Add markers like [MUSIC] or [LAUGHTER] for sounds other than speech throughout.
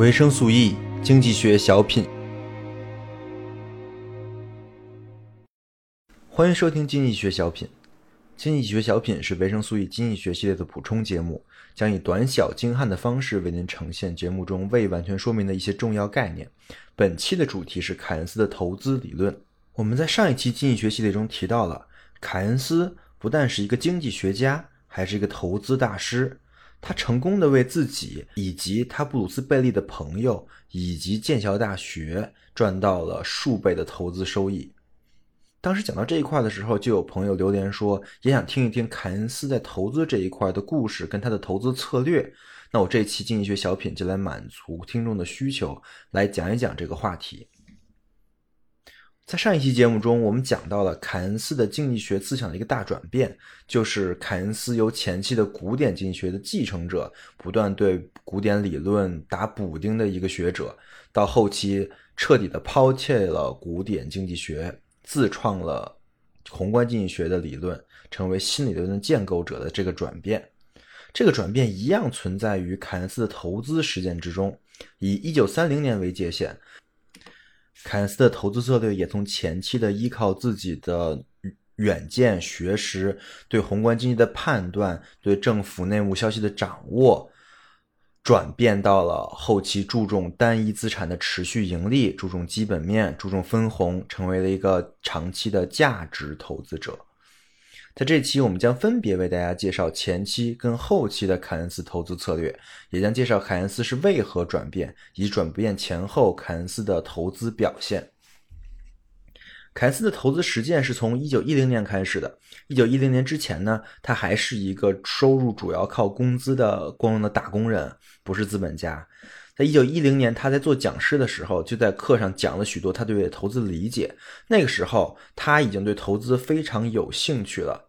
维生素 E 经济学小品，欢迎收听经济学小品。经济学小品是维生素 E 经济学系列的补充节目，将以短小精悍的方式为您呈现节目中未完全说明的一些重要概念。本期的主题是凯恩斯的投资理论。我们在上一期经济学系列中提到了，凯恩斯不但是一个经济学家，还是一个投资大师。他成功的为自己以及他布鲁斯贝利的朋友以及剑桥大学赚到了数倍的投资收益。当时讲到这一块的时候，就有朋友留言说，也想听一听凯恩斯在投资这一块的故事跟他的投资策略。那我这期经济学小品就来满足听众的需求，来讲一讲这个话题。在上一期节目中，我们讲到了凯恩斯的经济学思想的一个大转变，就是凯恩斯由前期的古典经济学的继承者，不断对古典理论打补丁的一个学者，到后期彻底的抛弃了古典经济学，自创了宏观经济学的理论，成为新理论的建构者的这个转变。这个转变一样存在于凯恩斯的投资实践之中，以一九三零年为界限。凯恩斯的投资策略也从前期的依靠自己的远见、学识、对宏观经济的判断、对政府内幕消息的掌握，转变到了后期注重单一资产的持续盈利、注重基本面、注重分红，成为了一个长期的价值投资者。在这期，我们将分别为大家介绍前期跟后期的凯恩斯投资策略，也将介绍凯恩斯是为何转变，以及转变前后凯恩斯的投资表现。凯恩斯的投资实践是从一九一零年开始的。一九一零年之前呢，他还是一个收入主要靠工资的光荣的打工人，不是资本家。在一九一零年，他在做讲师的时候，就在课上讲了许多他对投资的理解。那个时候，他已经对投资非常有兴趣了。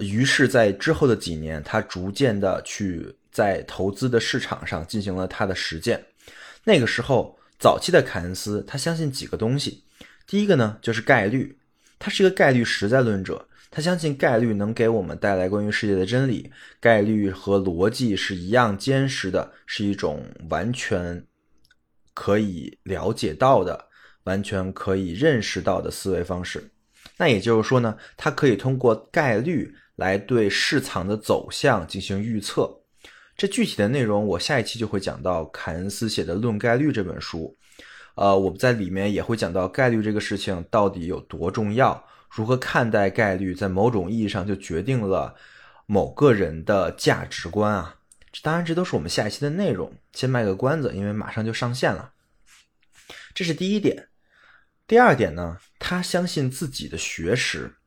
于是，在之后的几年，他逐渐的去在投资的市场上进行了他的实践。那个时候，早期的凯恩斯，他相信几个东西。第一个呢，就是概率，他是一个概率实在论者。他相信概率能给我们带来关于世界的真理，概率和逻辑是一样坚实的，是一种完全可以了解到的、完全可以认识到的思维方式。那也就是说呢，他可以通过概率来对市场的走向进行预测。这具体的内容，我下一期就会讲到凯恩斯写的《论概率》这本书。呃，我们在里面也会讲到概率这个事情到底有多重要。如何看待概率，在某种意义上就决定了某个人的价值观啊！当然，这都是我们下一期的内容。先卖个关子，因为马上就上线了。这是第一点。第二点呢，他相信自己的学识。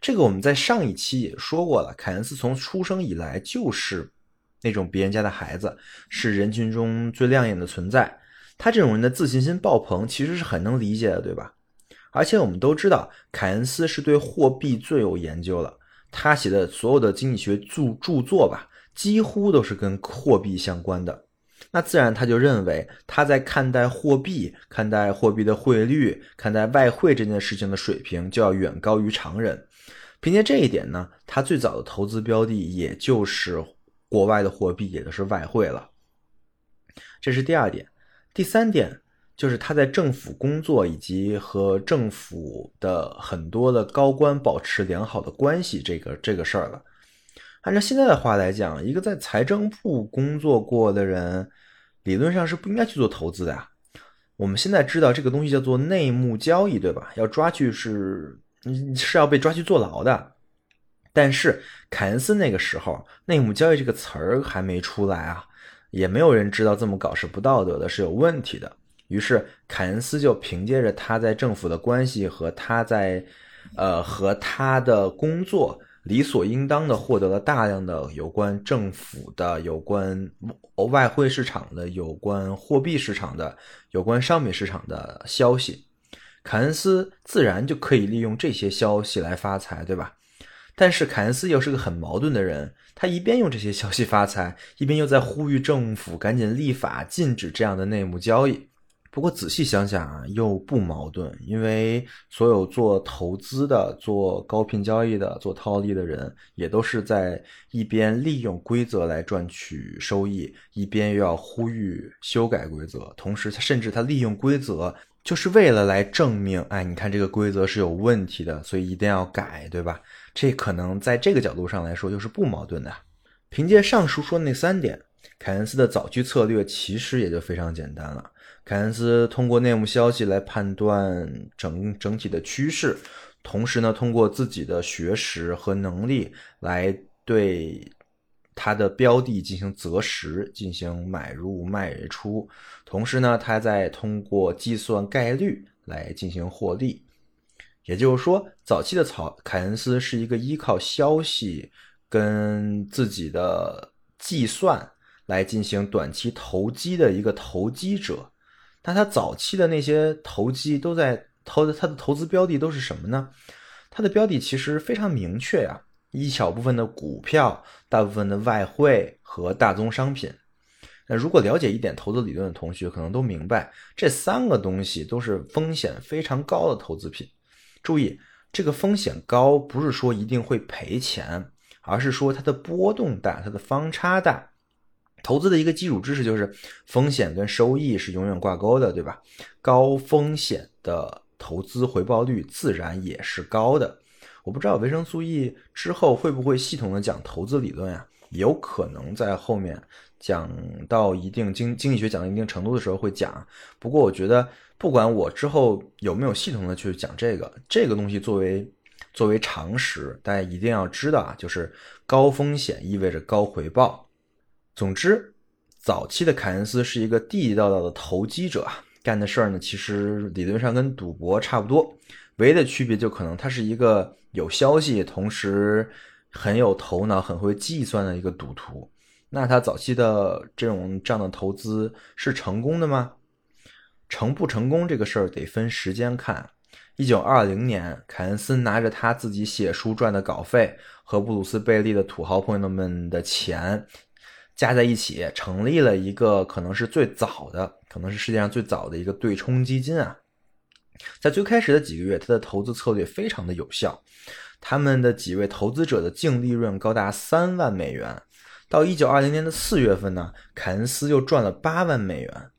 这个我们在上一期也说过了。凯恩斯从出生以来就是那种别人家的孩子，是人群中最亮眼的存在。他这种人的自信心爆棚，其实是很能理解的，对吧？而且我们都知道，凯恩斯是对货币最有研究了。他写的所有的经济学著著作吧，几乎都是跟货币相关的。那自然他就认为，他在看待货币、看待货币的汇率、看待外汇这件事情的水平，就要远高于常人。凭借这一点呢，他最早的投资标的也就是国外的货币，也就是外汇了。这是第二点。第三点。就是他在政府工作以及和政府的很多的高官保持良好的关系，这个这个事儿了。按照现在的话来讲，一个在财政部工作过的人，理论上是不应该去做投资的呀。我们现在知道这个东西叫做内幕交易，对吧？要抓去是你是要被抓去坐牢的。但是凯恩斯那个时候，内幕交易这个词儿还没出来啊，也没有人知道这么搞是不道德的，是有问题的。于是，凯恩斯就凭借着他在政府的关系和他在，呃，和他的工作，理所应当的获得了大量的有关政府的、有关外汇市场的、有关货币市场的、有关商品市场的消息。凯恩斯自然就可以利用这些消息来发财，对吧？但是凯恩斯又是个很矛盾的人，他一边用这些消息发财，一边又在呼吁政府赶紧立法禁止这样的内幕交易。不过仔细想想啊，又不矛盾，因为所有做投资的、做高频交易的、做套利的人，也都是在一边利用规则来赚取收益，一边又要呼吁修改规则。同时，他甚至他利用规则，就是为了来证明，哎，你看这个规则是有问题的，所以一定要改，对吧？这可能在这个角度上来说，又是不矛盾的。凭借上述说的那三点，凯恩斯的早期策略其实也就非常简单了。凯恩斯通过内幕消息来判断整整体的趋势，同时呢，通过自己的学识和能力来对他的标的进行择时，进行买入卖出。同时呢，他再通过计算概率来进行获利。也就是说，早期的草凯恩斯是一个依靠消息跟自己的计算来进行短期投机的一个投机者。那他早期的那些投机都在投，他的投资标的都是什么呢？他的标的其实非常明确呀，一小部分的股票，大部分的外汇和大宗商品。那如果了解一点投资理论的同学，可能都明白，这三个东西都是风险非常高的投资品。注意，这个风险高不是说一定会赔钱，而是说它的波动大，它的方差大。投资的一个基础知识就是风险跟收益是永远挂钩的，对吧？高风险的投资回报率自然也是高的。我不知道维生素 E 之后会不会系统的讲投资理论呀？有可能在后面讲到一定经经济学讲到一定程度的时候会讲。不过我觉得不管我之后有没有系统的去讲这个这个东西，作为作为常识，大家一定要知道啊，就是高风险意味着高回报。总之，早期的凯恩斯是一个地地道道的投机者，干的事儿呢，其实理论上跟赌博差不多，唯一的区别就可能他是一个有消息，同时很有头脑、很会计算的一个赌徒。那他早期的这种这样的投资是成功的吗？成不成功这个事儿得分时间看。一九二零年，凯恩斯拿着他自己写书赚的稿费和布鲁斯贝利的土豪朋友们的钱。加在一起成立了一个可能是最早的，可能是世界上最早的一个对冲基金啊。在最开始的几个月，他的投资策略非常的有效，他们的几位投资者的净利润高达三万美元。到一九二零年的四月份呢，凯恩斯又赚了八万美元。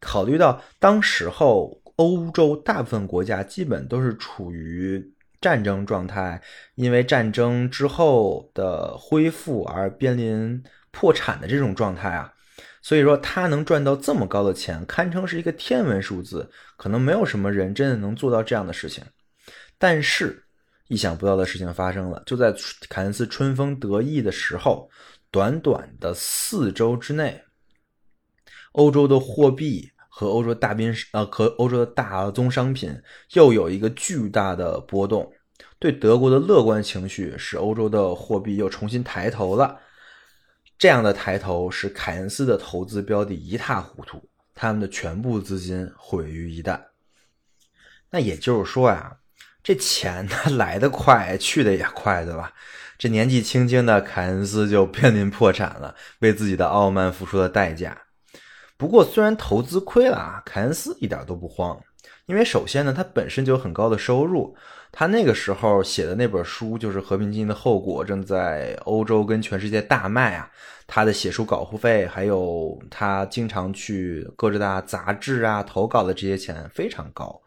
考虑到当时候欧洲大部分国家基本都是处于战争状态，因为战争之后的恢复而濒临。破产的这种状态啊，所以说他能赚到这么高的钱，堪称是一个天文数字，可能没有什么人真的能做到这样的事情。但是，意想不到的事情发生了，就在凯恩斯春风得意的时候，短短的四周之内，欧洲的货币和欧洲大宾呃和欧洲的大宗商品又有一个巨大的波动。对德国的乐观情绪使欧洲的货币又重新抬头了。这样的抬头使凯恩斯的投资标的一塌糊涂，他们的全部资金毁于一旦。那也就是说呀，这钱它 [LAUGHS] 来得快，去的也快，对吧？这年纪轻轻的凯恩斯就濒临破产了，为自己的傲慢付出了代价。不过，虽然投资亏了啊，凯恩斯一点都不慌，因为首先呢，他本身就有很高的收入。他那个时候写的那本书就是《和平精英的后果》，正在欧洲跟全世界大卖啊。他的写书稿费，还有他经常去各大杂志啊投稿的这些钱非常高。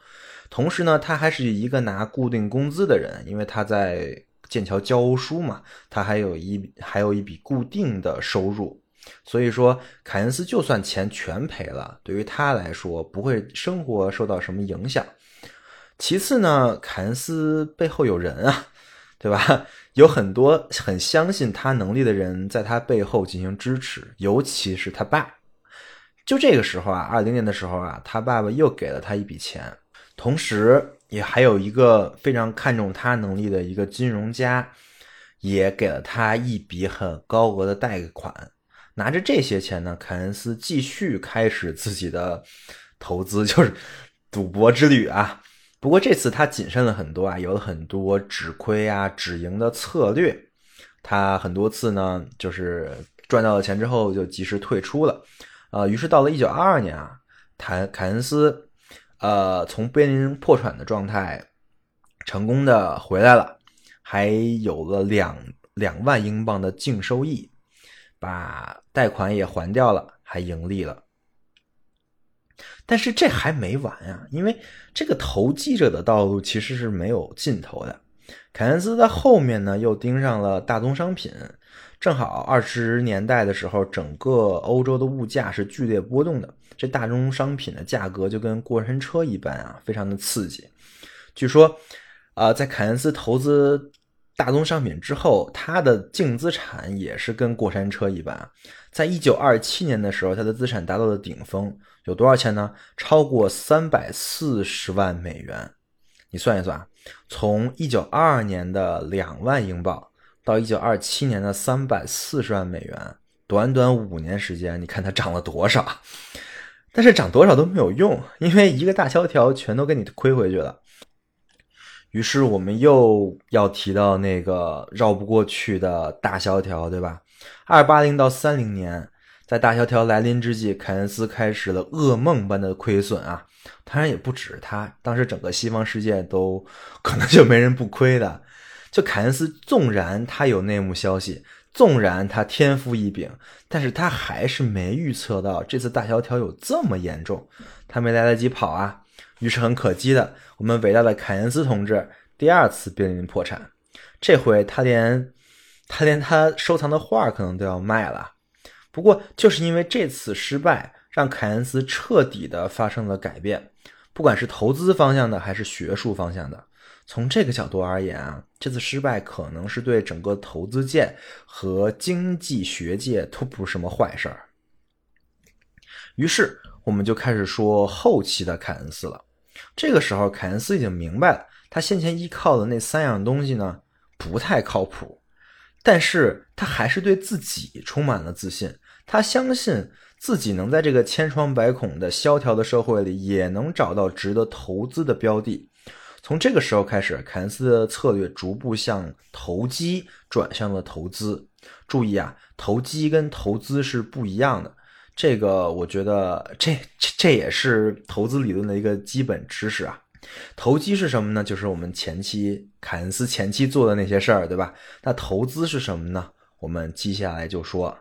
同时呢，他还是一个拿固定工资的人，因为他在剑桥教书嘛，他还有一还有一笔固定的收入。所以说，凯恩斯就算钱全赔了，对于他来说不会生活受到什么影响。其次呢，凯恩斯背后有人啊，[LAUGHS] 对吧？[LAUGHS] 有很多很相信他能力的人在他背后进行支持，尤其是他爸。就这个时候啊，二零年的时候啊，他爸爸又给了他一笔钱，同时也还有一个非常看重他能力的一个金融家，也给了他一笔很高额的贷款。拿着这些钱呢，凯恩斯继续开始自己的投资，就是赌博之旅啊。不过这次他谨慎了很多啊，有了很多止亏啊、止盈的策略。他很多次呢，就是赚到了钱之后就及时退出了。呃，于是到了一九二二年啊，凯凯恩斯，呃，从濒临破产的状态成功的回来了，还有了两两万英镑的净收益，把贷款也还掉了，还盈利了。但是这还没完呀，因为这个投机者的道路其实是没有尽头的。凯恩斯在后面呢，又盯上了大宗商品。正好二十年代的时候，整个欧洲的物价是剧烈波动的，这大宗商品的价格就跟过山车一般啊，非常的刺激。据说，啊，在凯恩斯投资大宗商品之后，他的净资产也是跟过山车一般。在一九二七年的时候，他的资产达到了顶峰，有多少钱呢？超过三百四十万美元。你算一算，从一九二二年的两万英镑到一九二七年的三百四十万美元，短短五年时间，你看它涨了多少？但是涨多少都没有用，因为一个大萧条全都给你亏回去了。于是我们又要提到那个绕不过去的大萧条，对吧？二八零到三零年，在大萧条来临之际，凯恩斯开始了噩梦般的亏损啊！当然也不止他，当时整个西方世界都可能就没人不亏的。就凯恩斯，纵然他有内幕消息，纵然他天赋异禀，但是他还是没预测到这次大萧条有这么严重，他没来得及跑啊！于是很可惜的，我们伟大的凯恩斯同志第二次濒临破产，这回他连。他连他收藏的画可能都要卖了，不过就是因为这次失败，让凯恩斯彻底的发生了改变，不管是投资方向的还是学术方向的。从这个角度而言啊，这次失败可能是对整个投资界和经济学界都不是什么坏事儿。于是我们就开始说后期的凯恩斯了。这个时候，凯恩斯已经明白了，他先前依靠的那三样东西呢，不太靠谱。但是他还是对自己充满了自信，他相信自己能在这个千疮百孔的萧条的社会里，也能找到值得投资的标的。从这个时候开始，凯恩斯的策略逐步向投机转向了投资。注意啊，投机跟投资是不一样的。这个我觉得，这这这也是投资理论的一个基本知识啊。投机是什么呢？就是我们前期凯恩斯前期做的那些事儿，对吧？那投资是什么呢？我们接下来就说，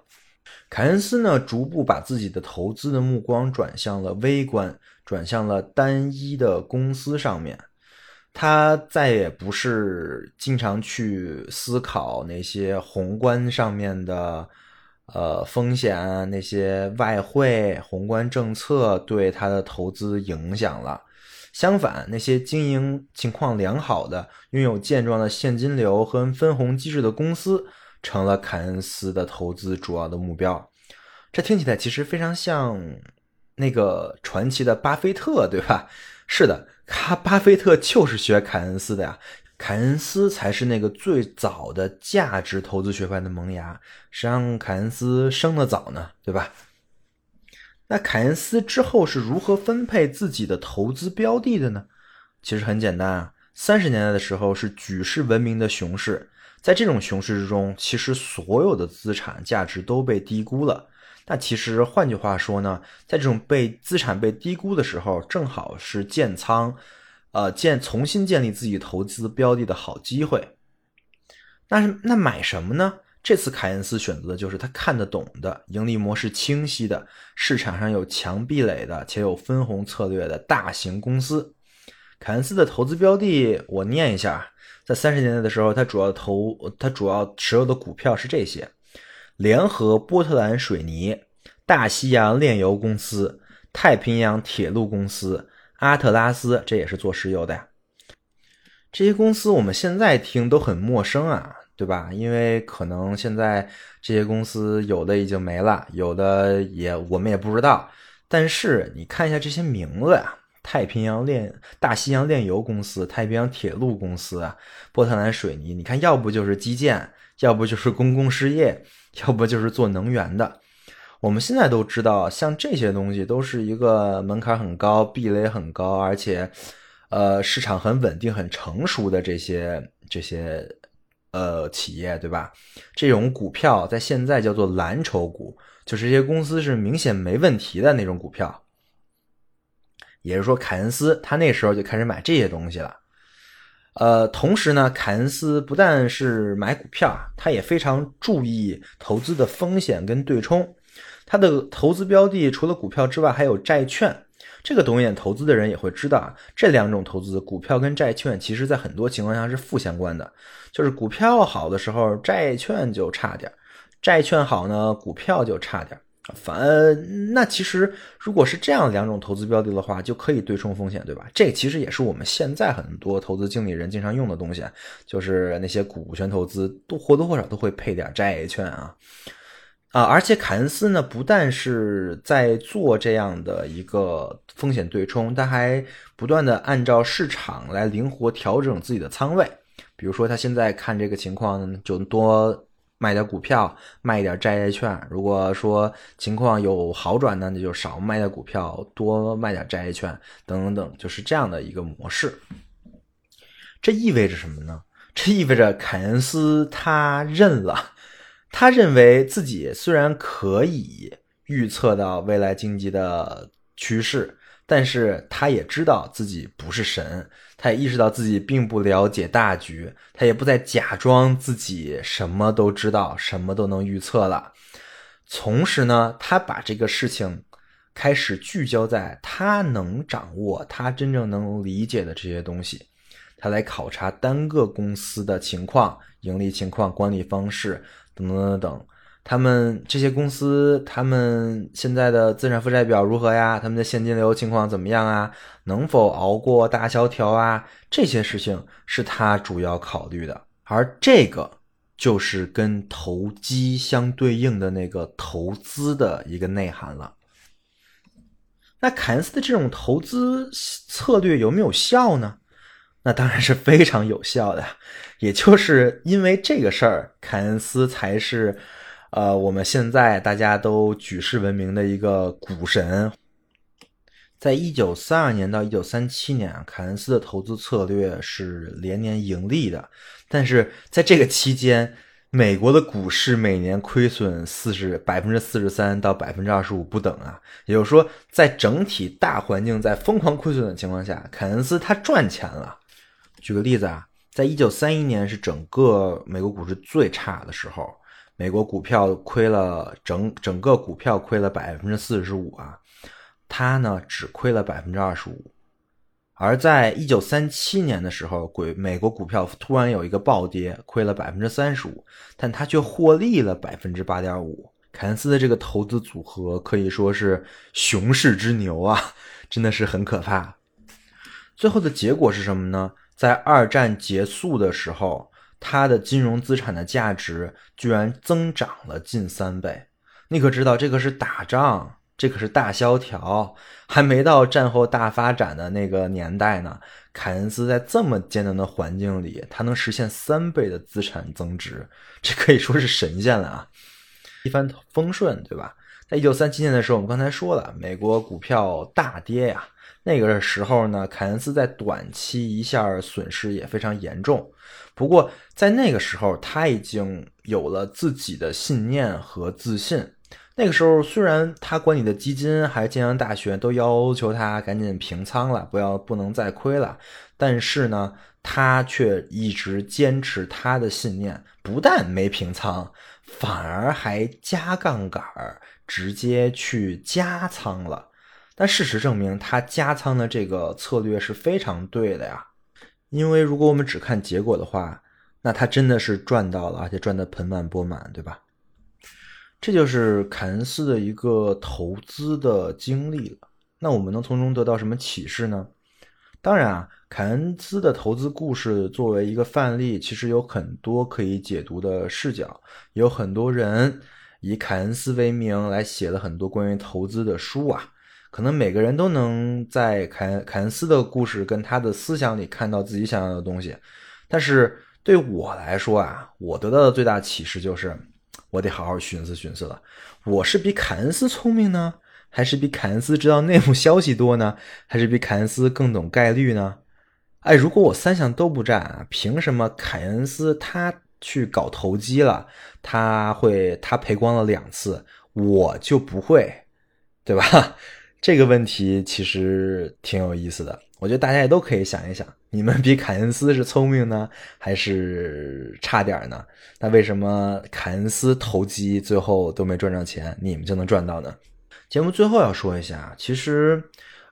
凯恩斯呢，逐步把自己的投资的目光转向了微观，转向了单一的公司上面。他再也不是经常去思考那些宏观上面的呃风险，那些外汇、宏观政策对他的投资影响了。相反，那些经营情况良好的、拥有健壮的现金流和分红机制的公司，成了凯恩斯的投资主要的目标。这听起来其实非常像那个传奇的巴菲特，对吧？是的，他巴菲特就是学凯恩斯的呀。凯恩斯才是那个最早的价值投资学派的萌芽，谁让凯恩斯生的早呢？对吧？那凯恩斯之后是如何分配自己的投资标的的呢？其实很简单啊，三十年代的时候是举世闻名的熊市，在这种熊市之中，其实所有的资产价值都被低估了。那其实换句话说呢，在这种被资产被低估的时候，正好是建仓，呃，建重新建立自己投资标的的好机会。那那买什么呢？这次凯恩斯选择的就是他看得懂的、盈利模式清晰的、市场上有强壁垒的且有分红策略的大型公司。凯恩斯的投资标的，我念一下：在三十年代的时候，他主要投、他主要持有的股票是这些：联合波特兰水泥、大西洋炼油公司、太平洋铁路公司、阿特拉斯，这也是做石油的呀。这些公司我们现在听都很陌生啊。对吧？因为可能现在这些公司有的已经没了，有的也我们也不知道。但是你看一下这些名字呀：太平洋炼、大西洋炼油公司、太平洋铁路公司、波特兰水泥。你看，要不就是基建，要不就是公共事业，要不就是做能源的。我们现在都知道，像这些东西都是一个门槛很高、壁垒很高，而且呃市场很稳定、很成熟的这些这些。呃，企业对吧？这种股票在现在叫做蓝筹股，就是这些公司是明显没问题的那种股票。也就是说，凯恩斯他那时候就开始买这些东西了。呃，同时呢，凯恩斯不但是买股票，他也非常注意投资的风险跟对冲。他的投资标的除了股票之外，还有债券。这个懂一点投资的人也会知道啊，这两种投资，股票跟债券，其实在很多情况下是负相关的。就是股票好的时候，债券就差点；债券好呢，股票就差点。反那其实如果是这样两种投资标的的话，就可以对冲风险，对吧？这其实也是我们现在很多投资经理人经常用的东西，就是那些股权投资都或多或少都会配点债券啊啊！而且凯恩斯呢，不但是在做这样的一个风险对冲，他还不断的按照市场来灵活调整自己的仓位。比如说他现在看这个情况，就多。卖点股票，卖一点债券。如果说情况有好转呢，那就少卖点股票，多卖点债券，等等等，就是这样的一个模式。这意味着什么呢？这意味着凯恩斯他认了，他认为自己虽然可以预测到未来经济的趋势。但是他也知道自己不是神，他也意识到自己并不了解大局，他也不再假装自己什么都知道，什么都能预测了。同时呢，他把这个事情开始聚焦在他能掌握、他真正能理解的这些东西，他来考察单个公司的情况、盈利情况、管理方式等等等等。他们这些公司，他们现在的资产负债表如何呀？他们的现金流情况怎么样啊？能否熬过大萧条啊？这些事情是他主要考虑的，而这个就是跟投机相对应的那个投资的一个内涵了。那凯恩斯的这种投资策略有没有效呢？那当然是非常有效的，也就是因为这个事儿，凯恩斯才是。呃，我们现在大家都举世闻名的一个股神，在一九三二年到一九三七年，凯恩斯的投资策略是连年盈利的。但是在这个期间，美国的股市每年亏损四十百分之四十三到百分之二十五不等啊。也就是说，在整体大环境在疯狂亏损的情况下，凯恩斯他赚钱了。举个例子啊，在一九三一年是整个美国股市最差的时候。美国股票亏了整整个股票亏了百分之四十五啊，他呢只亏了百分之二十五，而在一九三七年的时候，鬼美国股票突然有一个暴跌，亏了百分之三十五，但他却获利了百分之八点五。凯恩斯的这个投资组合可以说是熊市之牛啊，真的是很可怕。最后的结果是什么呢？在二战结束的时候。它的金融资产的价值居然增长了近三倍，你可知道这个是打仗，这可是大萧条，还没到战后大发展的那个年代呢。凯恩斯在这么艰难的环境里，他能实现三倍的资产增值，这可以说是神仙了啊！一帆风顺，对吧？在一九三七年的时候，我们刚才说了，美国股票大跌呀。那个时候呢，凯恩斯在短期一下损失也非常严重。不过在那个时候，他已经有了自己的信念和自信。那个时候，虽然他管理的基金还是建阳大学都要求他赶紧平仓了，不要不能再亏了，但是呢，他却一直坚持他的信念，不但没平仓，反而还加杠杆儿，直接去加仓了。但事实证明，他加仓的这个策略是非常对的呀。因为如果我们只看结果的话，那他真的是赚到了，而且赚得盆满钵满，对吧？这就是凯恩斯的一个投资的经历了。那我们能从中得到什么启示呢？当然啊，凯恩斯的投资故事作为一个范例，其实有很多可以解读的视角。有很多人以凯恩斯为名来写了很多关于投资的书啊。可能每个人都能在凯凯恩斯的故事跟他的思想里看到自己想要的东西，但是对我来说啊，我得到的最大启示就是，我得好好寻思寻思了。我是比凯恩斯聪明呢，还是比凯恩斯知道内幕消息多呢，还是比凯恩斯更懂概率呢？哎，如果我三项都不占啊，凭什么凯恩斯他去搞投机了，他会他赔光了两次，我就不会，对吧？[LAUGHS] 这个问题其实挺有意思的，我觉得大家也都可以想一想，你们比凯恩斯是聪明呢，还是差点呢？那为什么凯恩斯投机最后都没赚着钱，你们就能赚到呢？节目最后要说一下，其实，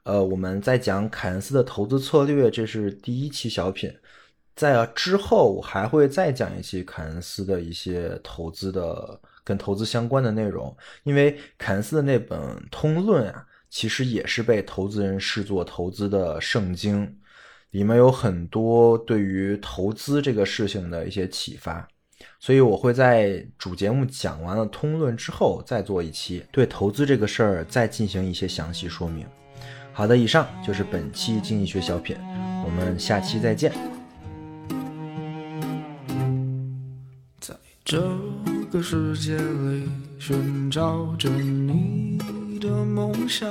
呃，我们在讲凯恩斯的投资策略，这是第一期小品，在之后我还会再讲一期凯恩斯的一些投资的跟投资相关的内容，因为凯恩斯的那本《通论》啊。其实也是被投资人视作投资的圣经，里面有很多对于投资这个事情的一些启发，所以我会在主节目讲完了通论之后，再做一期对投资这个事儿再进行一些详细说明。好的，以上就是本期经济学小品，我们下期再见。这个世界里寻找着你。的梦想，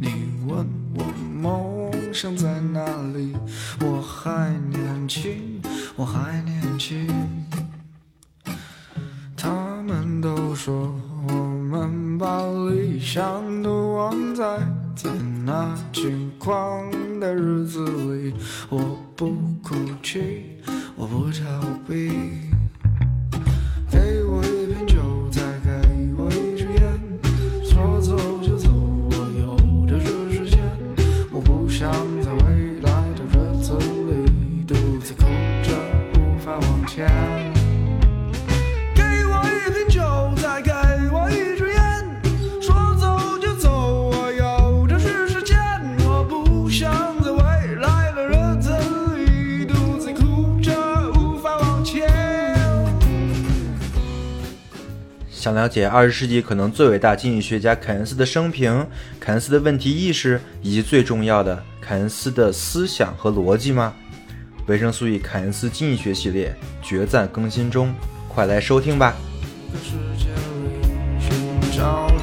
你问我梦想在哪里？我还年轻，我还年轻。他们都说我们把理想都忘在在那轻狂的日子里。我不哭泣，我不逃避。了解二十世纪可能最伟大经济学家凯恩斯的生平、凯恩斯的问题意识，以及最重要的凯恩斯的思想和逻辑吗？维生素 E 凯恩斯经济学系列决战更新中，快来收听吧！不想